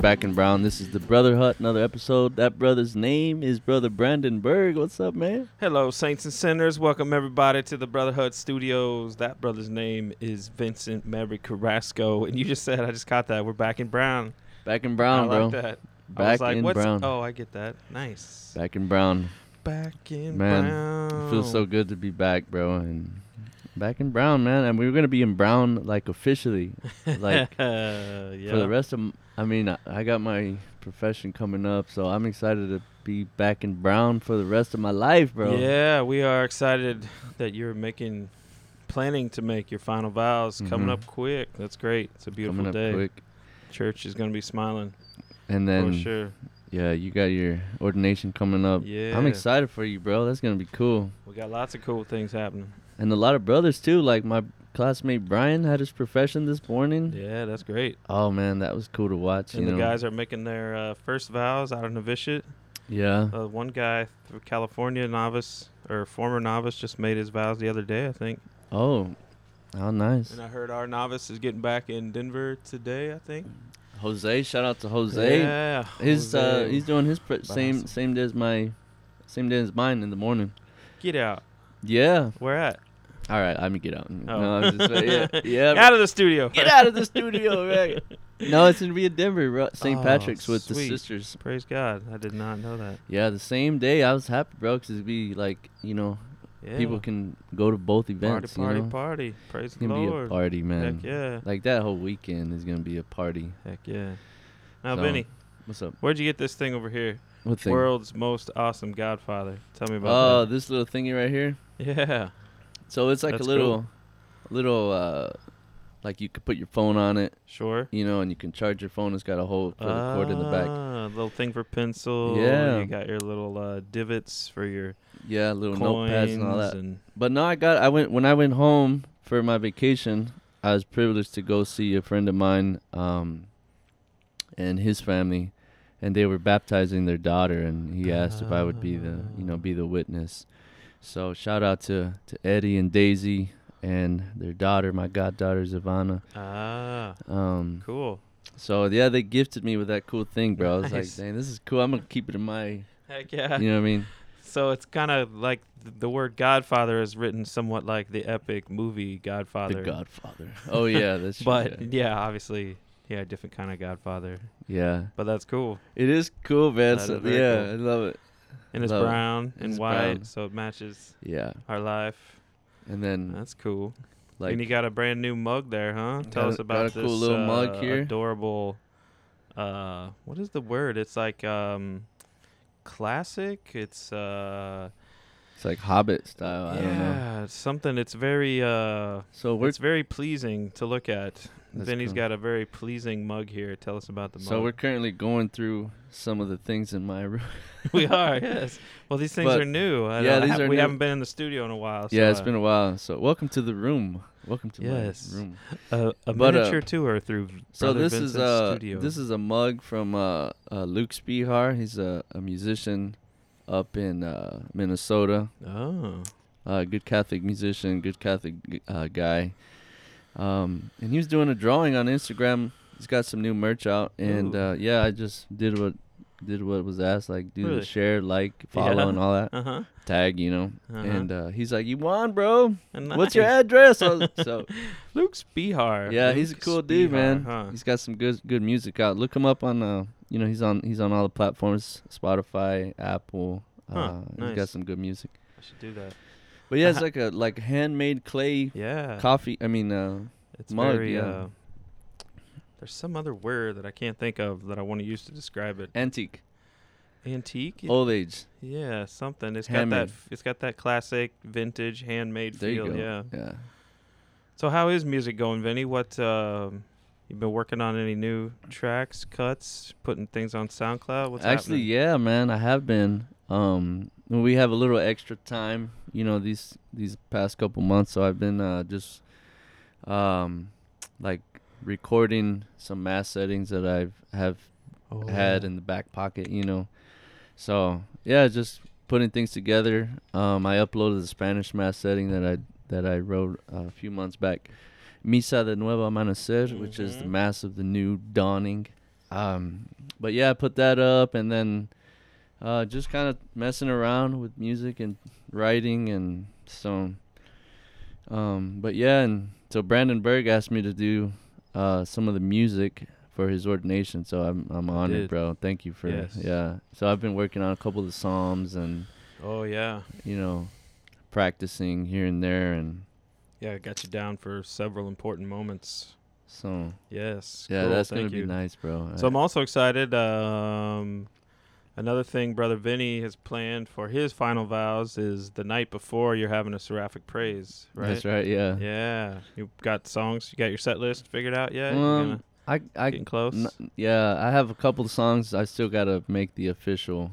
Back in Brown. This is the Brother Hut, another episode. That brother's name is Brother Brandon Berg. What's up, man? Hello, saints and sinners. Welcome everybody to the Brother Hut Studios. That brother's name is Vincent Maverick Carrasco, and you just said I just caught that. We're back in Brown. Back in Brown, I bro. like that. I Back was like, in What's, Brown. Oh, I get that. Nice. Back in Brown. Back in Man, Brown. It feels so good to be back, bro. And back in Brown, man. And we were gonna be in Brown like officially, like yeah. for the rest of. m- I mean, I, I got my profession coming up, so I'm excited to be back in Brown for the rest of my life, bro. Yeah, we are excited that you're making, planning to make your final vows coming Mhm. up quick. That's great. It's a beautiful coming up day. quick. Church is gonna be smiling And then for sure. Yeah, you got your ordination coming up. Yeah. I'm excited for you, bro. That's gonna be cool. We got lots of cool things happening. And a lot of brothers too. Like my classmate Brian had his profession this morning. Yeah, that's great. Oh man, that was cool to watch. And you the know? guys are making their uh, first vows out of novitiate. Yeah. Uh, one guy, from California novice or former novice, just made his vows the other day, I think. Oh, how nice. And I heard our novice is getting back in Denver today, I think. Jose, shout out to Jose. Yeah. His uh, he's doing his pre- same same day as my, same day as mine in the morning. Get out. Yeah. Where at? All right, I'm gonna get out. Oh. No, I'm just, yeah, yeah. out of the studio. Get out of the studio, man. No, it's gonna be in Denver, bro. St. Oh, Patrick's with the sisters. Praise God. I did not know that. Yeah, the same day. I was happy, bro, because it'd be like, you know, Yeah. people can go to both events. party, you know? party. Praise It's the Lord. be a party, man. Heck yeah. Like that whole weekend is gonna be a party. Heck yeah. Now, So, Benny, What's up? where'd you get this thing over here? What thing? World's most awesome Godfather. Tell me about. Oh, this little thingy right here. Yeah. So it's like That's a little, little, uh, like you could put your phone on it, Sure. you know, and you can charge your phone. It's got a whole cord in the back. Ah, little thing for pencil. Yeah. You got your little uh, divots for your Yeah, little notepads and all that. and But no, I got. I went when I went home for my vacation. I was privileged to go see a friend of mine, um, and his family, and they were baptizing their daughter, and he asked if I would be the, you know, be the witness. So shout out to to Eddie and Daisy and their daughter, my goddaughter Zavana. ah, Um, cool. so yeah, they gifted me with that cool thing, bro. I was like, dang, this is cool. I'm gonna keep it in my, Heck yeah. you know what I mean? So it's kind of like th- the word Godfather is written somewhat like the epic movie Godfather. The Godfather. Oh yeah, that's true, But yeah. yeah, obviously, yeah, different kind of Godfather. yeah. But that's cool. It is cool, man. That So, is yeah, cool. I love it. And it's brown and It's white, brown. so it matches Yeah, our life. and then That's cool. like and you got a brand new mug there, huh? Tell Got us a- about got a this cool little mug uh, here. adorable. Uh, what is the word? It's like um, classic. It's uh, it's like Hobbit style. I don't know. yeah, it's something. It's very uh, So we're it's very pleasing to look at. That's Vinny's cool. got a very pleasing mug here. Tell us about the mug. so we're currently going through some of the things in my room. we are yes. Well, these things But- are new. I yeah, these have- are we new. haven't been in the studio in a while. So, yeah, it's uh, been a while. So welcome to the room. Welcome to Yes. my room. a, a but, uh, miniature tour through. So Brother this Vincent's is uh studio. this is a mug from uh, uh Luke Spehar. He's a, a musician up in uh, Minnesota. oh. uh, good Catholic musician, good Catholic uh, guy. Um, and he was doing a drawing on Instagram. He's got some new merch out, and uh, yeah, I just did what did what was asked, like do Really? the share, like, follow, Yeah. and all that. Uh huh. Tag, you know. Uh-huh. And uh, he's like, "You won, bro? What's your address?" Was- so Luke Spehar. yeah, he's a Luke cool dude, man. Huh? He's got some good good music out. Look him up on uh, you know, he's on he's on all the platforms, Spotify, Apple. Huh, Uh, He's got some good music. I should do that. But yeah, it's like a like handmade clay Yeah. coffee. I mean, uh, It's mug, very. yeah. Uh, there's some other word that I can't think of that I want to use to describe it. antique, Antique. old age. Yeah, something. It's got that. It's got that classic vintage handmade There feel. you go. Yeah. yeah. So how is music going, Vinny? What um, you been working on? Any new tracks, cuts, putting things on SoundCloud? What's Actually, happening? yeah, man, I have been. Um, we have a little extra time, you know, these these past couple months, so I've been uh, just um, like recording some mass settings that I've have Oh, had in the back pocket, you know. So yeah, just putting things together. Um, I uploaded the Spanish mass setting that I that I wrote uh, a few months back, Misa de Nuevo Amanecer, which is the Mhm. mass of the new dawning. Um, but yeah, I put that up, and then uh, just kind of messing around with music and writing, and so. Um, but yeah, and so Brandon Berg asked me to do uh, some of the music for his ordination, so I'm I'm honored, bro. Thank you for Yes. yeah. So I've been working on a couple of the psalms and Oh yeah, you know practicing here and there, and yeah. I got you down for several important moments. so Yes. yeah, cool, that's gonna thank be you. nice, bro. So I'm also excited. Um, another thing Brother Vinny has planned for his final vows is the night before you're having a seraphic praise, right? That's right. Yeah. Yeah. You got songs. You got your set list figured out yet? Um, I I getting close. N- yeah, I have a couple of songs. I still gotta make the official,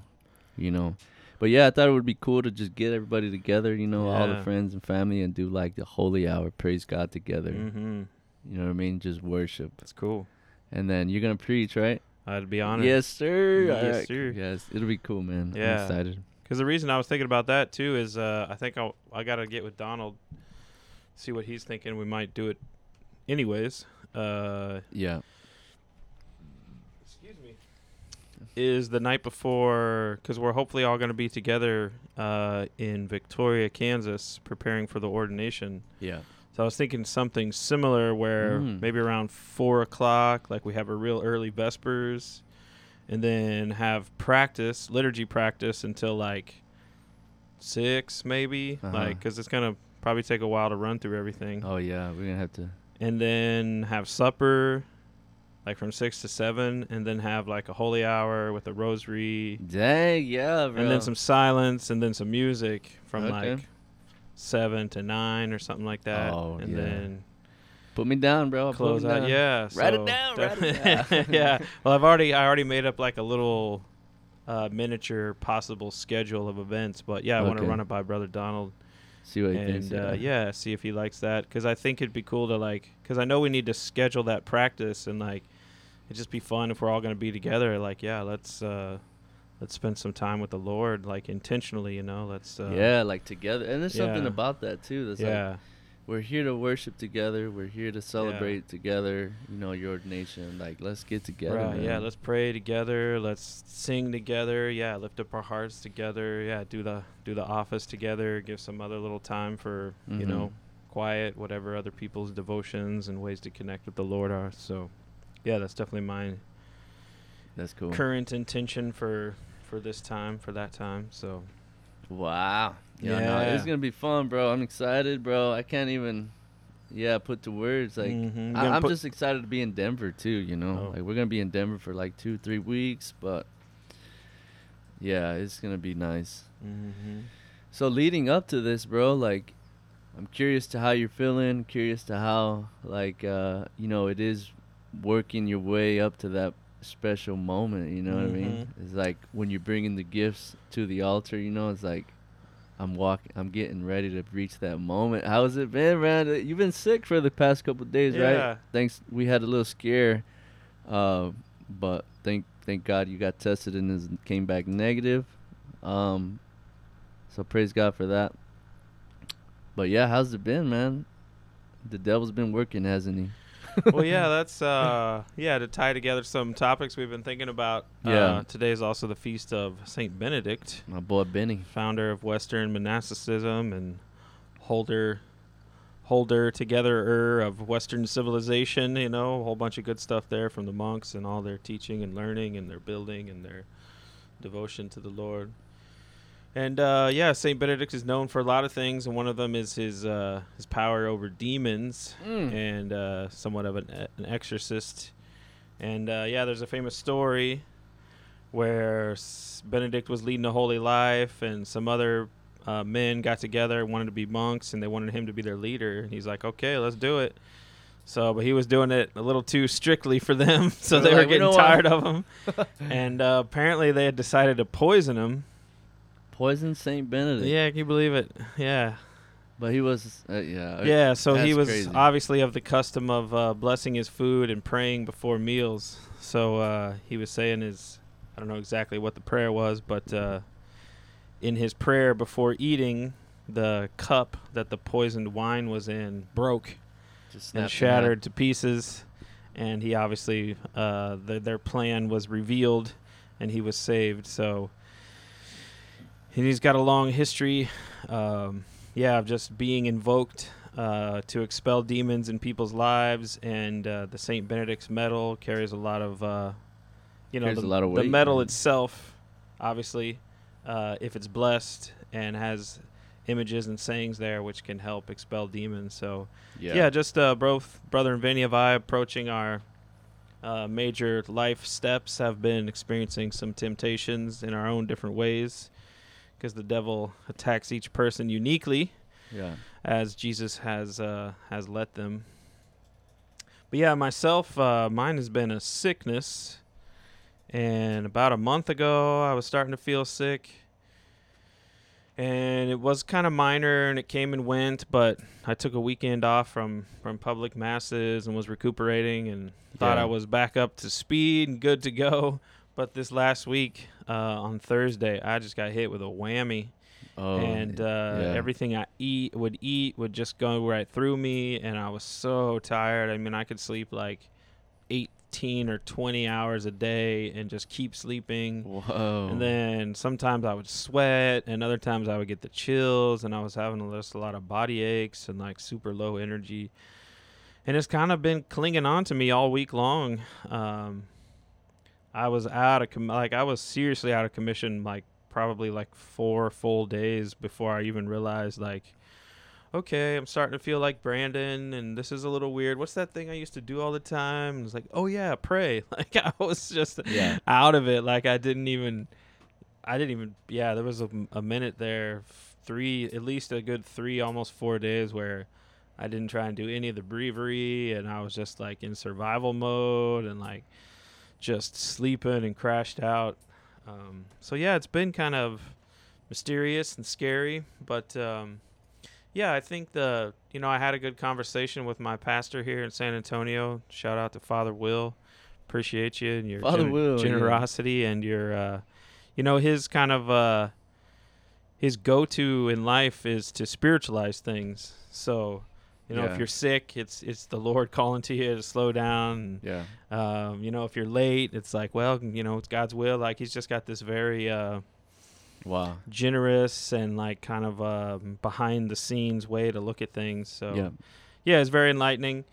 you know. But yeah, I thought it would be cool to just get everybody together, you know, all the friends and family, and do like the holy hour, praise God together. mm-hmm. You know what I mean? Just worship, That's cool. and then you're gonna preach, right? I'd be honored. Yes, sir. Yes, Alright. sir. Yes, it'll be cool, man. Yeah. I'm excited. Because the reason I was thinking about that too is uh, I think I'll, I got to get with Donald, see what he's thinking. We might do it anyways. Uh, Yeah. excuse me. Is the night before, because we're hopefully all going to be together uh, in Victoria, Kansas, preparing for the ordination. Yeah. So I was thinking something similar where Mm. maybe around four o'clock, like we have a real early Vespers, and then have practice, liturgy practice until like six, maybe, Uh-huh. like because it's gonna probably take a while to run through everything, Oh yeah, we're gonna have to. and then have supper, like from six to seven, and then have like a holy hour with a rosary, Dang, yeah, bro. and then some silence, and then some music from Okay. like seven to nine or something like that, Oh, and yeah. then Put me down, bro. I'll close out. down. Yeah, Write it down, write it down. yeah. Well, I've already I already made up like a little uh, miniature possible schedule of events, but yeah, I want to run it by brother Donald See what he thinks. and uh, yeah, see if he likes that because I think it'd be cool to like because I know we need to schedule that practice and like it'd just be fun if we're all gonna be together. Like yeah, let's uh, let's spend some time with the Lord like intentionally, you know. Let's uh, yeah, like together. And there's something about that too. That's like yeah. we're here to worship together. We're here to celebrate together. You know, your ordination. Like, let's get together. Right, yeah, let's pray together. Let's sing together. Yeah, lift up our hearts together. Yeah, do the do the office together. Give some other little time for you Mhm. know quiet, whatever other people's devotions and ways to connect with the Lord are. So, yeah, that's definitely my That's cool. current intention for for this time, for that time. So, Wow. Yeah, no, it's gonna be fun, bro. I'm excited, bro. I can't even, yeah, put to words. Like, Mhm. I, I'm just excited to be in Denver too. You know, Oh. like we're gonna be in Denver for like two, three weeks, but yeah, it's gonna be nice. Mhm. So leading up to this, bro, like, I'm curious to how you're feeling. Curious to how, like, uh, you know, it is working your way up to that special moment. You know what I mean? Mhm. It's like when you're bringing the gifts to the altar. You know, it's like I'm walking. I'm getting ready to reach that moment. How's it been, man? You've been sick for the past couple of days, Yeah. right? Thanks. We had a little scare, uh, but thank thank God you got tested and came back negative. Um, so praise God for that. But yeah, how's it been, man? The devil's been working, hasn't he? Well, yeah, that's uh, yeah to tie together some topics we've been thinking about. Yeah. Uh, today is also the feast of Saint Benedict. My boy Benny. founder of Western monasticism and holder holder togetherer of Western civilization. You know, a whole bunch of good stuff there from the monks and all their teaching and learning and their building and their devotion to the Lord. And uh, yeah, Saint Benedict is known for a lot of things, and one of them is his uh, his power over demons Mm. and uh, somewhat of an, an exorcist. And uh, yeah, there's a famous story where Benedict was leading a holy life, and some other uh, men got together, wanted to be monks, and they wanted him to be their leader. And he's like, "Okay, let's do it." So, but he was doing it a little too strictly for them, so they were like, "We getting want-" tired of him. and uh, apparently, they had decided to poison him. Poisoned Saint Benedict. Yeah, can you believe it? Yeah. But he was, uh, yeah. Yeah, so he was crazy. obviously of the custom of uh, blessing his food and praying before meals. So uh, he was saying his, I don't know exactly what the prayer was, but uh, in his prayer before eating, the cup that the poisoned wine was in broke Just and snapped in half. shattered to pieces. And he obviously, uh, the, their plan was revealed, and he was saved. So he's got a long history, um, yeah, of just being invoked uh, to expel demons in people's lives. And uh, the Saint Benedict's medal carries a lot of, uh, you know, the, a lot of the weight, medal itself, obviously, uh, if it's blessed and has images and sayings there which can help expel demons. So Yeah. yeah, just uh, both brother and Vinny of I approaching our uh, major life steps have been experiencing some temptations in our own different ways because the devil attacks each person uniquely Yeah. as Jesus has uh, has let them. But yeah, myself, uh, mine has been a sickness, and about a month ago, I was starting to feel sick, and it was kind of minor, and it came and went. But I took a weekend off from from public masses and was recuperating, and thought Yeah. I was back up to speed and good to go. But this last week, uh, on Thursday, I just got hit with a whammy Oh. and uh, yeah. everything I eat would eat would just go right through me, and I was so tired. I mean, I could sleep like 18 or 20 hours a day and just keep sleeping. Whoa. And then sometimes I would sweat, and other times I would get the chills, and I was having just a lot of body aches and like super low energy. And it's kind of been clinging on to me all week long. Um, I was out of com- like I was seriously out of commission like probably like four full days before I even realized like okay I'm starting to feel like Brandon and this is a little weird. What's that thing I used to do all the time? It's like oh yeah pray. Like I was just Yeah. out of it. Like I didn't even I didn't even yeah there was a, a minute there three at least a good three almost four days where I didn't try and do any of the breviary and I was just like in survival mode and like just sleeping and crashed out. Um, so yeah, it's been kind of mysterious and scary, but um, yeah, I think the you know I had a good conversation with my pastor here in San Antonio. Shout out to Father Will, appreciate you and your Father Will, yeah. generosity and your uh, you know his kind of uh, his go-to in life is to spiritualize things. So you know Yeah. if you're sick, it's it's the Lord calling to you to slow down. Yeah. Um, you know, if you're late, it's like, well, you know, it's God's will. Like he's just got this very uh, Wow. generous and like kind of uh, behind the scenes way to look at things. So Yeah. yeah, it's very enlightening.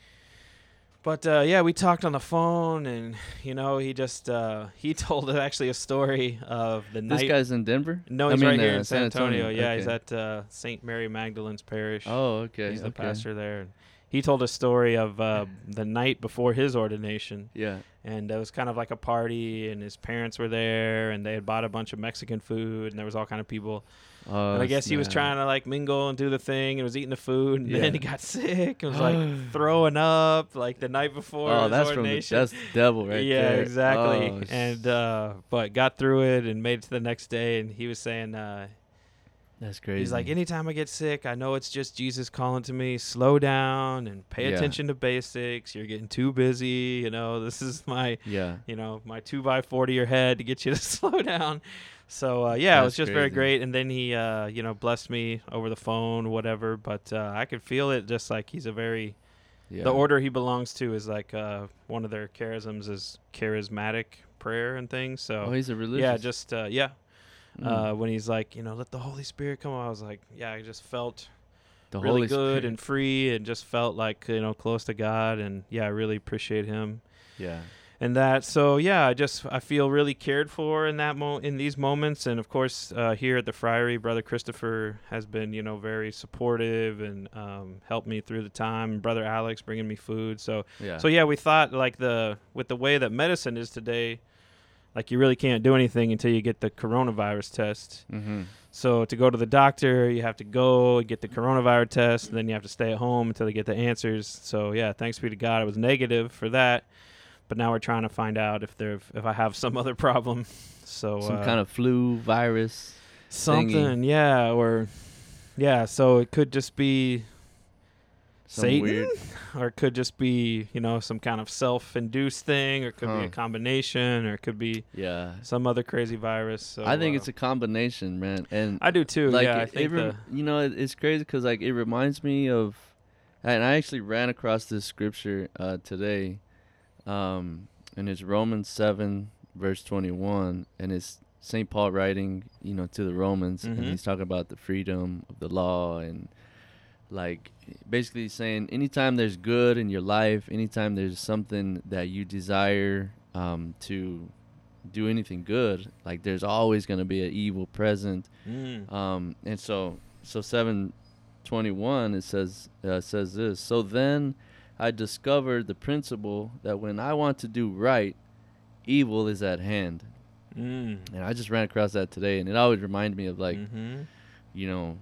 But uh, yeah, we talked on the phone, and you know, he just uh, he told actually a story of the This night. This guy's in Denver. no, I he's mean, right here uh, in San Antonio. Yeah, he's at uh, Saint Mary Magdalene's parish. Oh, okay. he's the pastor there. He told a story of uh, the night before his ordination Yeah. and it was kind of like a party and his parents were there and they had bought a bunch of mexican food and there was all kind of people Oh, and i guess he was trying to like mingle and do the thing and was eating the food and Yeah. then he got sick and was like throwing up like the night before Oh, that's from the, that's devil right yeah there. exactly Oh, and uh but got through it and made it to the next day and he was saying uh that's crazy. He's like, anytime I get sick, I know it's just Jesus calling to me, slow down and pay Yeah. attention to basics. You're getting too busy. You know, this is my yeah. you know, my two by four to your head to get you to slow down. So uh, yeah, it was That's just very great. And then he, uh, you know, blessed me over the phone, whatever. But uh, I could feel it, just like he's a very. Yeah. The order he belongs to is like uh, one of their charisms is charismatic prayer and things. So Oh, he's a religious. yeah, just uh, yeah. Mm. Uh, when he's like, you know, let the Holy Spirit come, I was like, yeah, I just felt the really Holy good Spirit. and free, and just felt like you know close to God, and yeah, I really appreciate him yeah. And that so yeah i just i feel really cared for in that mo in these moments and of course uh, here at the friary brother christopher has been you know very supportive and um, helped me through the time brother alex bringing me food so Yeah. so yeah we thought like the with the way that medicine is today like you really can't do anything until you get the coronavirus test Mm-hmm. so to go to the doctor, you have to go get the coronavirus test, and then you have to stay at home until they get the answers. So yeah, thanks be to God, it was negative for that. But now we're trying to find out if there if I have some other problem. So Some uh, kind of flu virus. something, yeah, or yeah. So it could just be Some Satan, weird. or it could just be you know some kind of self-induced thing, or it could be a combination, or it could be Yeah. some other crazy virus. So I think uh, it's a combination, man. And I do too. like yeah, I it, rem- you know it, it's crazy because like it reminds me of and i actually ran across this scripture uh today um and it's romans 7 verse 21 and it's st paul writing you know to the romans and Mhm. he's talking about the freedom of the law and like basically saying anytime there's good in your life anytime there's something that you desire um to do anything good like there's always going to be an evil present Mm. um, and so so seven twenty one it says uh, says this. So then I discovered the principle that when I want to do right, evil is at hand. Mm. And I just ran across that today, and it always reminded me of like Mhm. you know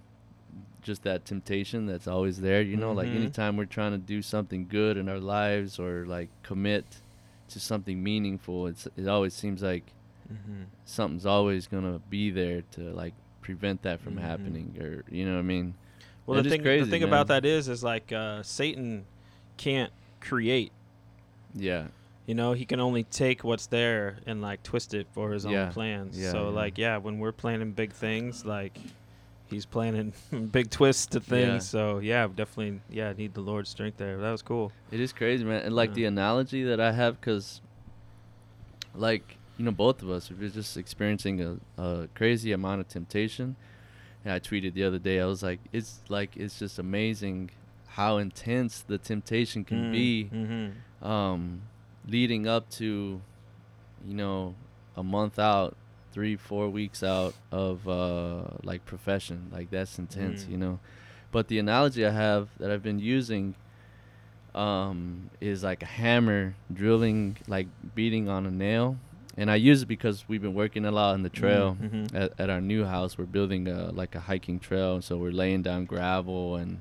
just that temptation that's always there. You know, like Mhm. anytime we're trying to do something good in our lives or like commit to something meaningful, it's it always seems like Mhm. something's always gonna be there to like prevent that from Mhm. happening or you know what I mean. Well, It the thing crazy, the thing about that is is like uh, Satan can't create. Yeah. You know, he can only take what's there and like twist it for his Yeah. own plans. Yeah, so yeah. like yeah, when we're planning big things, like he's planning big twists to things. So yeah, definitely yeah, need the Lord's strength there. That was cool. It is crazy, man. And like the analogy that I have, because, like, you know, both of us, we're just experiencing a, a crazy amount of temptation. And I tweeted the other day, I was like, it's like, it's just amazing how intense the temptation can be, Mm-hmm. um, leading up to, you know, a month out, three, four weeks out of, uh, like, profession. Like, that's intense, Mm. you know. But the analogy I have that I've been using um, is like a hammer drilling, like beating on a nail. And I use it because we've been working a lot on the trail Mhm. at, at our new house. We're building a, like a hiking trail, so we're laying down gravel and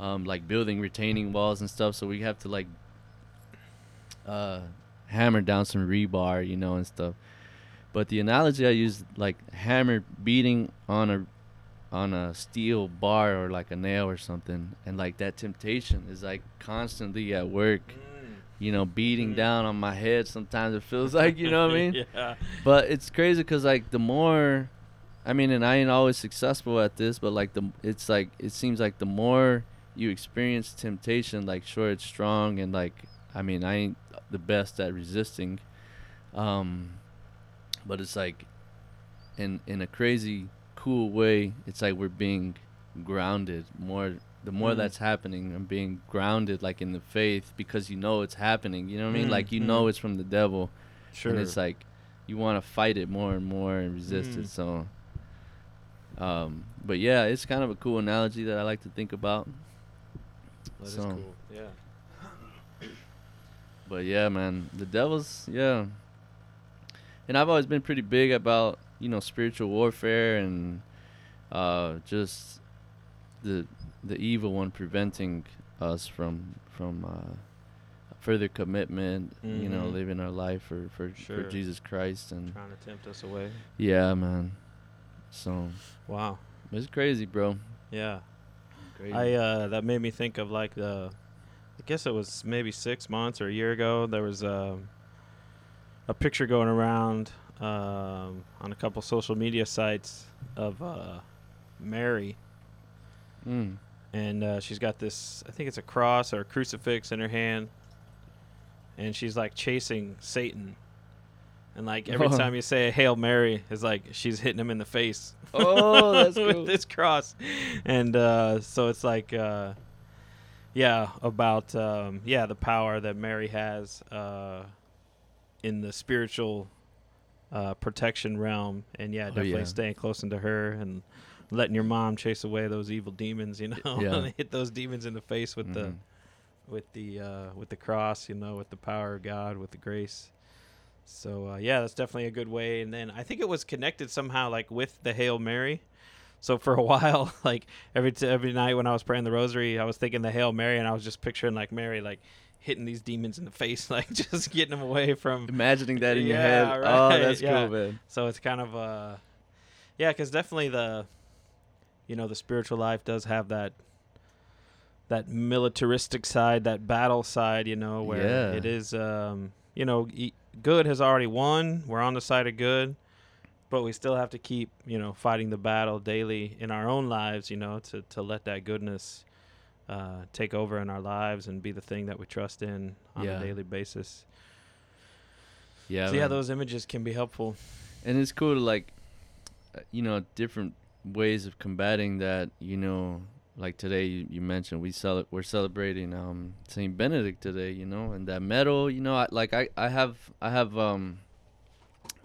um, like building retaining walls and stuff. So we have to like uh, hammer down some rebar, you know, and stuff. But the analogy I use, like hammer beating on a on a steel bar or like a nail or something, and like that temptation is like constantly at work, you know, beating Mm. down on my head. Sometimes it feels like, you know what I mean? yeah. But it's crazy because like the more, I mean, and I ain't always successful at this, but like the it's like it seems like the more you experience temptation, like sure it's strong and like I mean I ain't the best at resisting, um, but it's like in in a crazy cool way. It's like we're being grounded more. The more Mm. that's happening, I'm being grounded like in the faith because you know it's happening. You know what I mean? Mm, Like you know mm. it's from the devil Sure. and it's like you want to fight it more and more and resist Mm. it so um but yeah it's kind of a cool analogy that i like to think about That is so- cool. Yeah. but yeah man the devil's yeah and i've always been pretty big about you know spiritual warfare and uh just the the evil one preventing us from from uh further commitment you know Mhm. living our life for for, Sure. for jesus christ and Trying to tempt us away. yeah man so Wow. It's crazy, bro. Yeah. Crazy. I uh that made me think of like the I guess it was maybe 6 months or a year ago there was um a picture going around um on a couple social media sites of uh Mary mm. and uh, she's got this I think it's a cross or a crucifix in her hand and she's like chasing Satan and like every Oh. time you say a Hail Mary it's like she's hitting him in the face Oh, that's cool. with this cross and uh, so it's like uh, yeah about um, yeah the power that Mary has uh, in the spiritual uh, protection realm and yeah Oh, definitely yeah. staying close into her and letting your mom chase away those evil demons you know Yeah. hit those demons in the face with the Mhm. with the uh, with the cross, you know, with the power of God, with the grace. So uh, yeah, that's definitely a good way. And then I think it was connected somehow, like with the Hail Mary. So for a while, like every t- every night when I was praying the Rosary, I was thinking the Hail Mary, and I was just picturing like Mary, like hitting these demons in the face, like just getting them away from. Imagining that in your Yeah, head. right, Oh, that's yeah. cool, man. So it's kind of uh, Yeah, because definitely the, you know, the spiritual life does have that. That militaristic side, that battle side, you know, where Yeah. it is, um, you know, e- good has already won. We're on the side of good, but we still have to keep, you know, fighting the battle daily in our own lives, you know, to to let that goodness uh, take over in our lives and be the thing that we trust in on Yeah. a daily basis. Yeah, so yeah, those images can be helpful. and it's cool to like uh, you know different ways of combating that you know like today you, you mentioned we cel- we're celebrating um Saint Benedict today you know and that medal you know I, like I I have I have um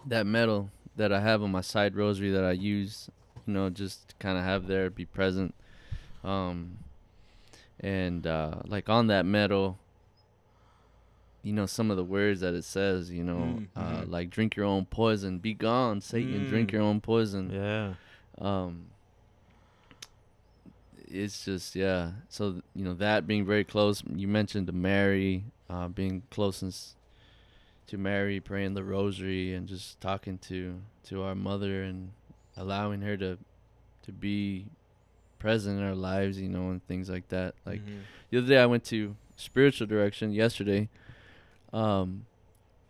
that medal that I have on my side rosary that I use you know just kind of have there be present um and uh like on that medal you know some of the words that it says you know Mm, uh mhm. like drink your own poison be gone satan drink Mm. your own poison Yeah. um it's just yeah so you know that being very close you mentioned to mary uh being closest to mary praying the rosary and just talking to to our mother and allowing her to to be present in our lives you know and things like that like Mhm. the other day I went to spiritual direction yesterday. Um,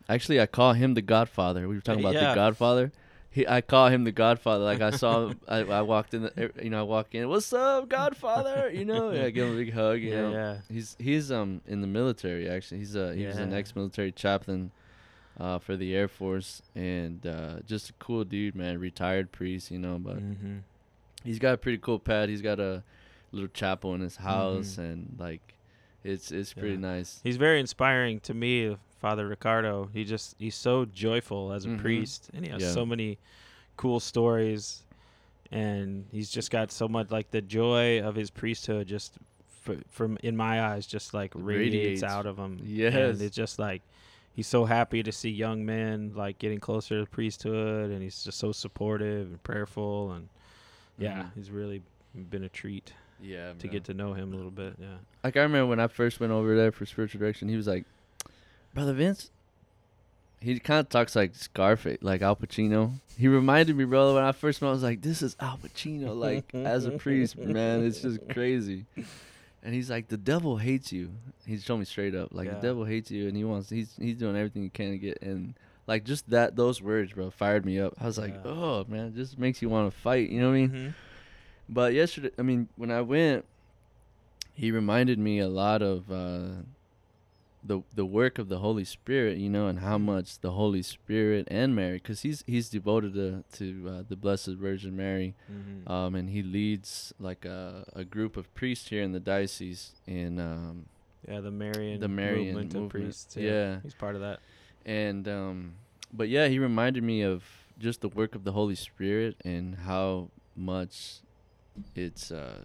actually, I call him the Godfather. We were talking about Yeah. the Godfather. He, I call him the Godfather. Like I saw, I, I walked in. The, you know, I walk in. What's up, Godfather? You know, I give him a big hug. You yeah, know, yeah. he's he's um in the military actually. He's a he was an ex-military chaplain. Uh, for the Air Force and uh, just a cool dude, man. Retired priest, you know, but Mhm. he's got a pretty cool pad. He's got a little chapel in his house, Mhm. and like, it's it's pretty Yeah. nice. He's very inspiring to me, Father Ricardo. He just he's so joyful as a Mhm. priest, and he has Yeah. so many cool stories, and he's just got so much like the joy of his priesthood. Just f- from in my eyes, just like radiates, Radiates. out of him. Yes. and it's just like he's so happy to see young men like getting closer to the priesthood, and he's just so supportive and prayerful, and yeah, Mhm. he's really been a treat Yeah, to man. get to know him a little bit. Yeah. like I remember when I first went over there for spiritual direction, he was like, "Brother Vince." He kind of talks like Scarface, like Al Pacino. He reminded me, brother, when I first met, him, I was like, "This is Al Pacino." Like as a priest, man, it's just crazy. And he's like, "The devil hates you." He told me straight up, like Yeah. the devil hates you, and he wants he's he's doing everything he can to get in. Like just that those words, bro, fired me up. I was like, Yeah. "Oh man, it just makes you want to fight." You know what I mean? Mhm. But yesterday, I mean, when I went, he reminded me a lot of uh, the the work of the Holy Spirit, you know, and how much the Holy Spirit and Mary, because he's he's devoted to to uh, the Blessed Virgin Mary, Mhm. um, and he leads like a a group of priests here in the diocese in um, Yeah, the Marian, the Marian movement, movement. of priests. Yeah. he's part of that. and um but yeah he reminded me of just the work of the holy spirit and how much it's uh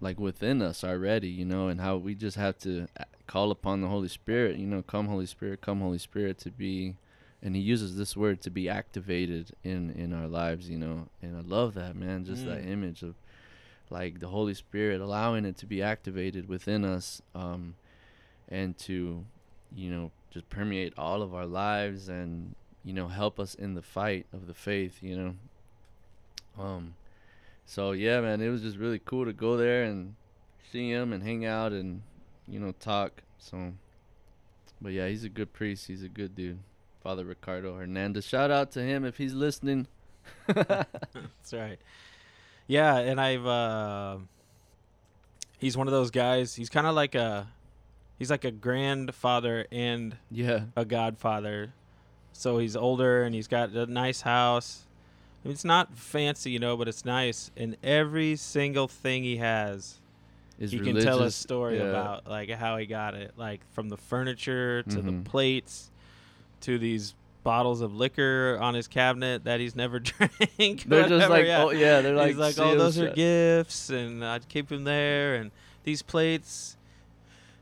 like within us already you know and how we just have to a- call upon the holy spirit you know come holy spirit come holy spirit to be and he uses this word to be activated in in our lives you know and i love that man just that Mm. image of like the holy spirit allowing it to be activated within us um and to you know just permeate all of our lives and you know help us in the fight of the faith you know um so yeah man it was just really cool to go there and see him and hang out and you know talk so but yeah he's a good priest he's a good dude father ricardo hernandez shout out to him if he's listening That's right. Yeah, and I've uh, he's one of those guys. He's kind of like a he's like a grandfather and yeah a godfather. So he's older and he's got a nice house. I mean, it's not fancy, you know, but it's nice. And every single thing he has, he can tell a story yeah. about like how he got it, like from the furniture to Mhm. the plates to these bottles of liquor on his cabinet that he's never drank. they're just like yeah. oh yeah they're like he's like, oh, those are gifts, and I'd keep them there. And these plates,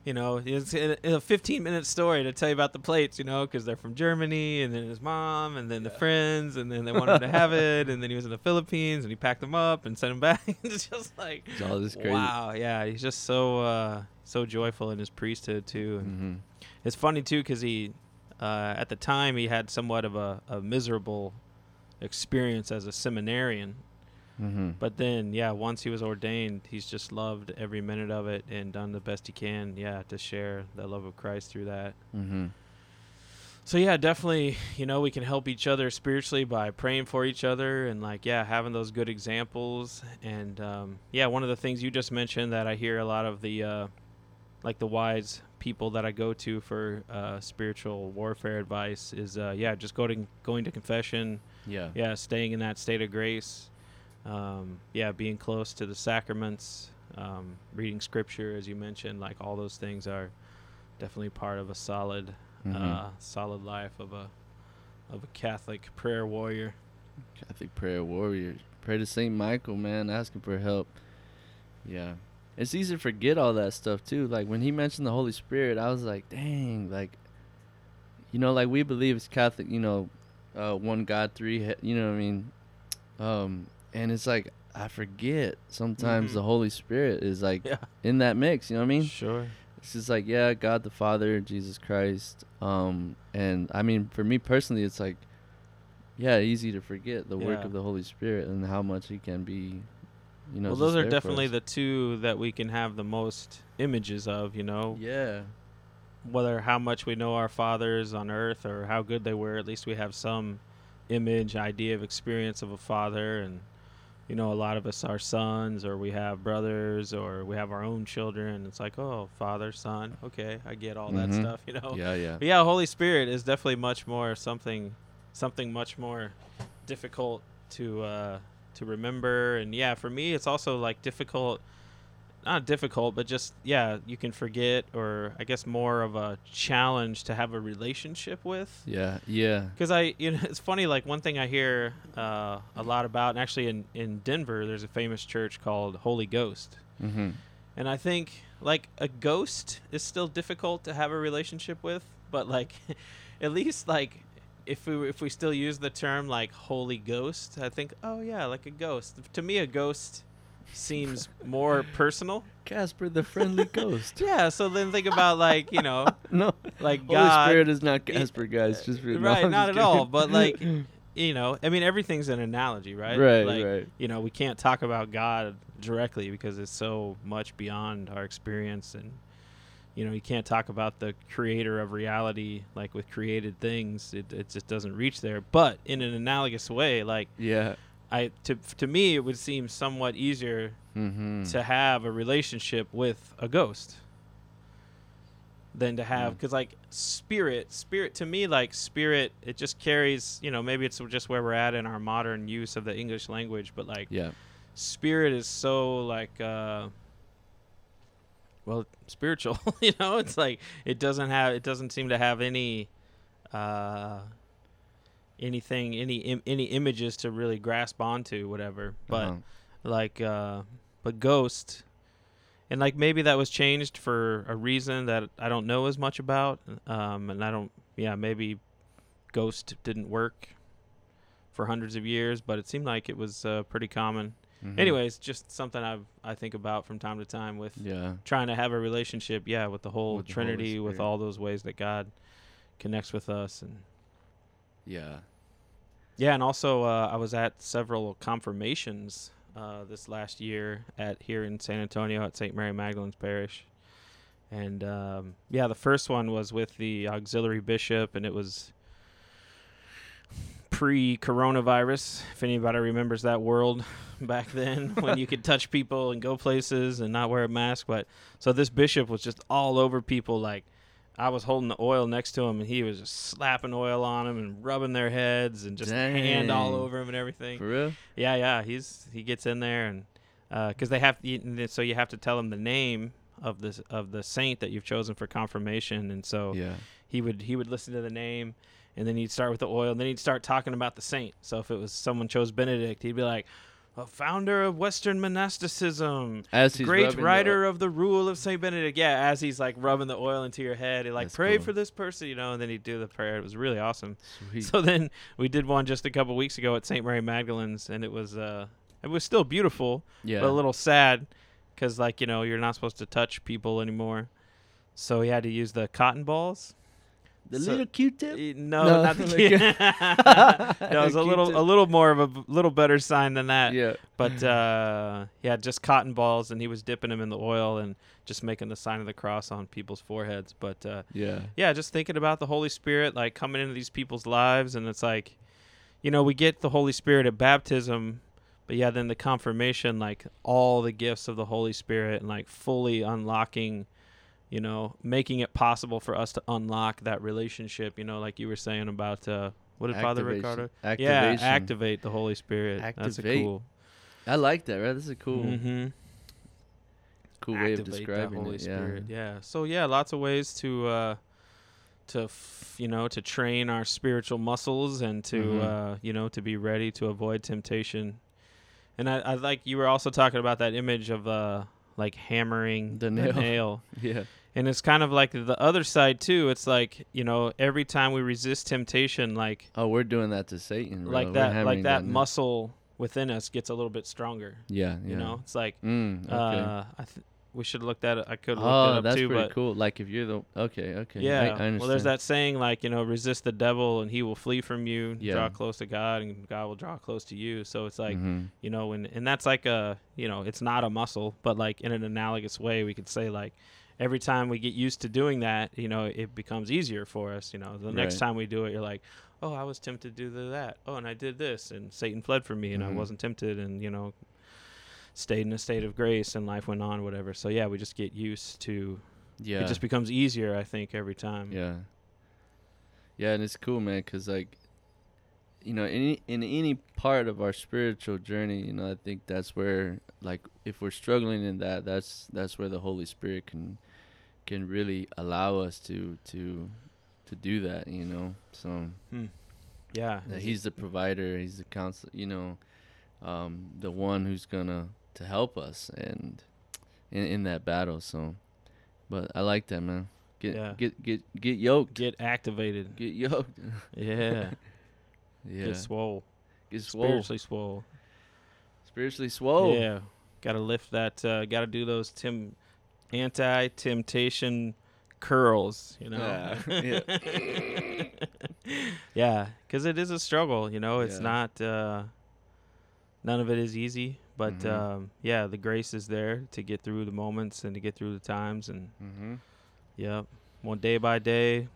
you know, it's a a 15 minute story to tell you about the plates, you know, because they're from Germany, and then his mom, and then the friends, and then they wanted to have it, and then he was in the Philippines, and he packed them up and sent them back. it's just like, It's all this crazy wow, yeah, he's just so uh, so joyful in his priesthood too. And hmm it's funny too because he, uh, at the time, he had somewhat of a, a miserable experience as a seminarian. Mm-hmm. But then, yeah, once he was ordained, he's just loved every minute of it and done the best he can, yeah, to share the love of Christ through that. Mm-hmm. So yeah, definitely, you know, we can help each other spiritually by praying for each other and like yeah, having those good examples and um, yeah, one of the things you just mentioned that I hear a lot of the uh, like the wise people that I go to for uh, spiritual warfare advice is uh, yeah, just go to going to confession, Yeah. yeah, staying in that state of grace, um, yeah, being close to the sacraments, um, reading scripture as you mentioned, like all those things are definitely part of a solid Mhm. uh, solid life of a of a Catholic prayer warrior. Catholic prayer warrior. Pray to Saint Michael, man, asking for help. Yeah. It's easy to forget all that stuff too. Like when he mentioned the Holy Spirit, I was like, dang, like you know, like we believe it's Catholic, you know, uh, one God, three, he- you know what I mean? Um, and it's like I forget sometimes Mhm. the Holy Spirit is like Yeah, in that mix. You know what I mean? sure. It's just like yeah, God the Father, Jesus Christ. Um, and I mean, for me personally, it's like yeah, easy to forget the work of the Holy Spirit and how much He can be. You know, well, those are definitely the two that we can have the most images of. You know, yeah, whether how much we know our fathers on earth or how good they were, at least we have some image, idea of experience of a father. And, you know, a lot of us are sons or we have brothers or we have our own children. It's like, oh, father, son. Okay, I get all that Mhm. stuff, you know? yeah, yeah, But yeah, Holy Spirit is definitely much more something, something much more difficult to uh, to remember. And yeah, for me, it's also like difficult, not difficult, but just yeah, you can forget, or I guess more of a challenge to have a relationship with. yeah, yeah. Because I, you know, it's funny. Like one thing I hear uh, a lot about, and actually in in Denver, there's a famous church called Holy Ghost. Mm-hmm. And I think like a ghost is still difficult to have a relationship with, but like at least like if we if we still use the term like Holy Ghost, I think oh yeah, like a ghost. To me, a ghost seems more personal. Casper the friendly ghost. Yeah. So then think about like you know no, like Holy God. Spirit is not Casper, guys. Just for, right, I'm not at all. But like you know, I mean everything's an analogy, right? right, Like, right. you know, we can't talk about God directly because it's so much beyond our experience and you know, you can't talk about the creator of reality like with created things. It it just doesn't reach there. But in an analogous way, like Yeah. I to to me it would seem somewhat easier Mm-hmm. to have a relationship with a ghost than to have Mm. because like spirit spirit to me like spirit it just carries you know maybe it's just where we're at in our modern use of the english language but like yeah. spirit is so like uh well spiritual you know it's like it doesn't have it doesn't seem to have any uh anything any Im- any images to really grasp onto whatever but Uh-huh. like uh but ghost and like maybe that was changed for a reason that i don't know as much about um and i don't yeah maybe ghost didn't work for hundreds of years but it seemed like it was uh, pretty common Mhm. anyways just something i i think about from time to time with Yeah. trying to have a relationship yeah with the whole With the trinity with all those ways that god connects with us and Yeah. Yeah, and also uh, I was at several confirmations uh, this last year at here in San Antonio at St. Mary Magdalene's Parish, and um, yeah, the first one was with the auxiliary bishop, and it was pre-coronavirus. If anybody remembers that world back then, when you could touch people and go places and not wear a mask, but so this bishop was just all over people like. I was holding the oil next to him, and he was just slapping oil on them and rubbing their heads and just hand all over him and everything. For real? Yeah, yeah, he's he gets in there and uh, because they have so you have to tell him the name of this of the saint that you've chosen for confirmation, and so Yeah. he would he would listen to the name, and then he'd start with the oil, and then he'd start talking about the saint. So if it was someone chose Benedict, he'd be like. A founder of Western monasticism, As he's great writer of the rule of Saint Benedict. Yeah, as he's like rubbing the oil into your head, he like That's pray cool. for this person, you know, and then he'd do the prayer. It was really awesome. Sweet. So then we did one just a couple weeks ago at St. Mary Magdalene's, and it was uh, it was still beautiful, yeah. but a little sad, because like you know you're not supposed to touch people anymore. So he had to use the cotton balls The So- little Q-tip. No, No, not the kid. no, it was a little a little more of a little better sign than that. yeah. But uh, yeah, just cotton balls, and he was dipping them in the oil and just making the sign of the cross on people's foreheads. But uh, Yeah. yeah, just thinking about the Holy Spirit, like coming into these people's lives, and it's like, you know, we get the Holy Spirit at baptism, but yeah, then the confirmation, like all the gifts of the Holy Spirit, and like fully unlocking, you know, making it possible for us to unlock that relationship. You know, like you were saying about uh, what did Father Ricardo? Activation. Yeah, activate the Holy Spirit. Activate. That's cool. I like that. Right. This is a cool, Mm-hmm. cool way of describing that Holy it. Spirit. Yeah. So yeah, lots of ways to uh to f- you know to train our spiritual muscles and to Mhm. uh you know to be ready to avoid temptation. And I, I like you were also talking about that image of uh like hammering The nail. nail. Yeah. And it's kind of like the other side too. It's like, you know, every time we resist temptation like Oh, we're doing that to Satan. bro. like that like that muscle within us gets a little bit stronger. Yeah. Yeah. You know? It's like Mm, okay. uh I th- we should look that I could look oh, it up that's too, pretty but cool. Like if you're the okay, okay. Yeah. I, understand. well, there's that saying like you know, resist the devil and he will flee from you. Yeah. Draw close to God and God will draw close to you. So it's like Mhm. you know, and and that's like a you know, it's not a muscle, but like in an analogous way, we could say like every time we get used to doing that, you know, it becomes easier for us. You know, the next time we do it, you're like, oh, I was tempted to do that. Oh, and I did this, and Satan fled from me, and I Mhm. wasn't tempted, and you know. Stayed in a state of grace and life went on, whatever. So yeah, we just get used to. Yeah. It just becomes easier, I think, every time. Yeah. Yeah, and it's cool, man, because like, you know, any in any part of our spiritual journey, you know, I think that's where, like, if we're struggling in that, that's that's where the Holy Spirit can can really allow us to to to do that, you know. So Yeah, that he's the provider, he's the counselor, you know, um, the one who's gonna to help us and in in that battle. So, but I like that, man. Get Yeah. get get get yoked. get activated. Get yoked. Yeah, yeah. get swole, Get swole. spiritually swole. Spiritually swole. Yeah, got to lift that. Uh, got to do those Tim anti-temptation curls. You know. Yeah, yeah, because it is a struggle. You know, it's Yeah. not. Uh, none of it is easy, but Mhm. um, yeah, the grace is there to get through the moments and to get through the times and Mm-hmm. Yep. One day by day,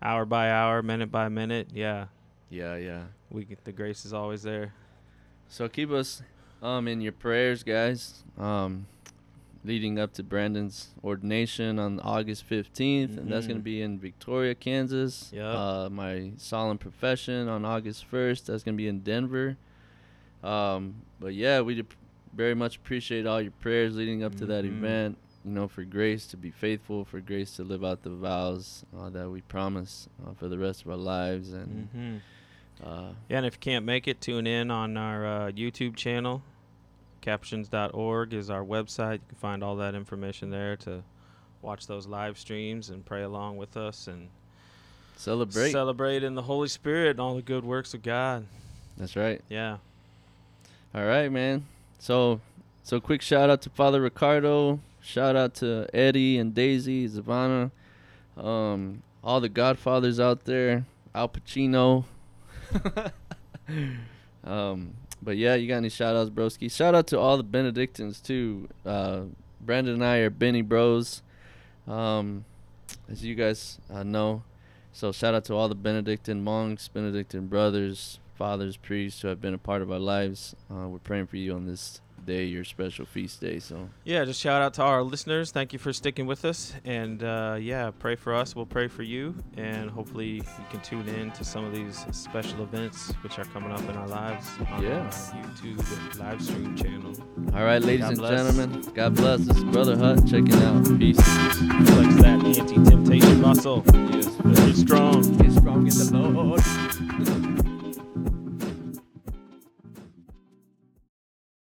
hour by hour, minute by minute. Yeah. Yeah, yeah. We get, the grace is always there. So keep us um in your prayers, guys. Um, leading up to Brandon's ordination on August 15th, and that's gonna Mhm. be in Victoria, Kansas. Yep. Uh, my solemn profession on August 1st. That's gonna be in Denver. Um, but yeah, we very much appreciate all your prayers leading up to that Mhm. event. You know, for grace to be faithful, for grace to live out the vows uh, that we promise uh, for the rest of our lives, and hmm uh, Yeah, and if you can't make it, tune in on our uh, YouTube channel. Capuchins.org is our website. You can find all that information there to watch those live streams and pray along with us and celebrate. celebrate in the Holy Spirit and all the good works of God. That's right. Yeah. All right, man. So, so quick shout out to Father Ricardo. Shout out to Eddie and Daisy, Zavana, um, all the Godfathers out there. Al Pacino. um, but yeah, you got any shout outs, broski? Shout out to all the Benedictines too. Uh, Brandon and I are Benny Bros. Um, as you guys uh, know. So shout out to all the Benedictine monks, Benedictine brothers, fathers, priests who have been a part of our lives. Uh, we're praying for you on this day, your special feast day. So Yeah, just shout out to our listeners. Thank you for sticking with us. And uh, yeah, pray for us. We'll pray for you. And hopefully you can tune in to some of these special events which are coming up in our lives on Yeah. our YouTube live stream channel. all right, ladies God and bless. gentlemen, God bless. This is Brother Hut checking out. Peace. Flex that anti-temptation muscle. Yes, Get strong. Get strong in the Lord.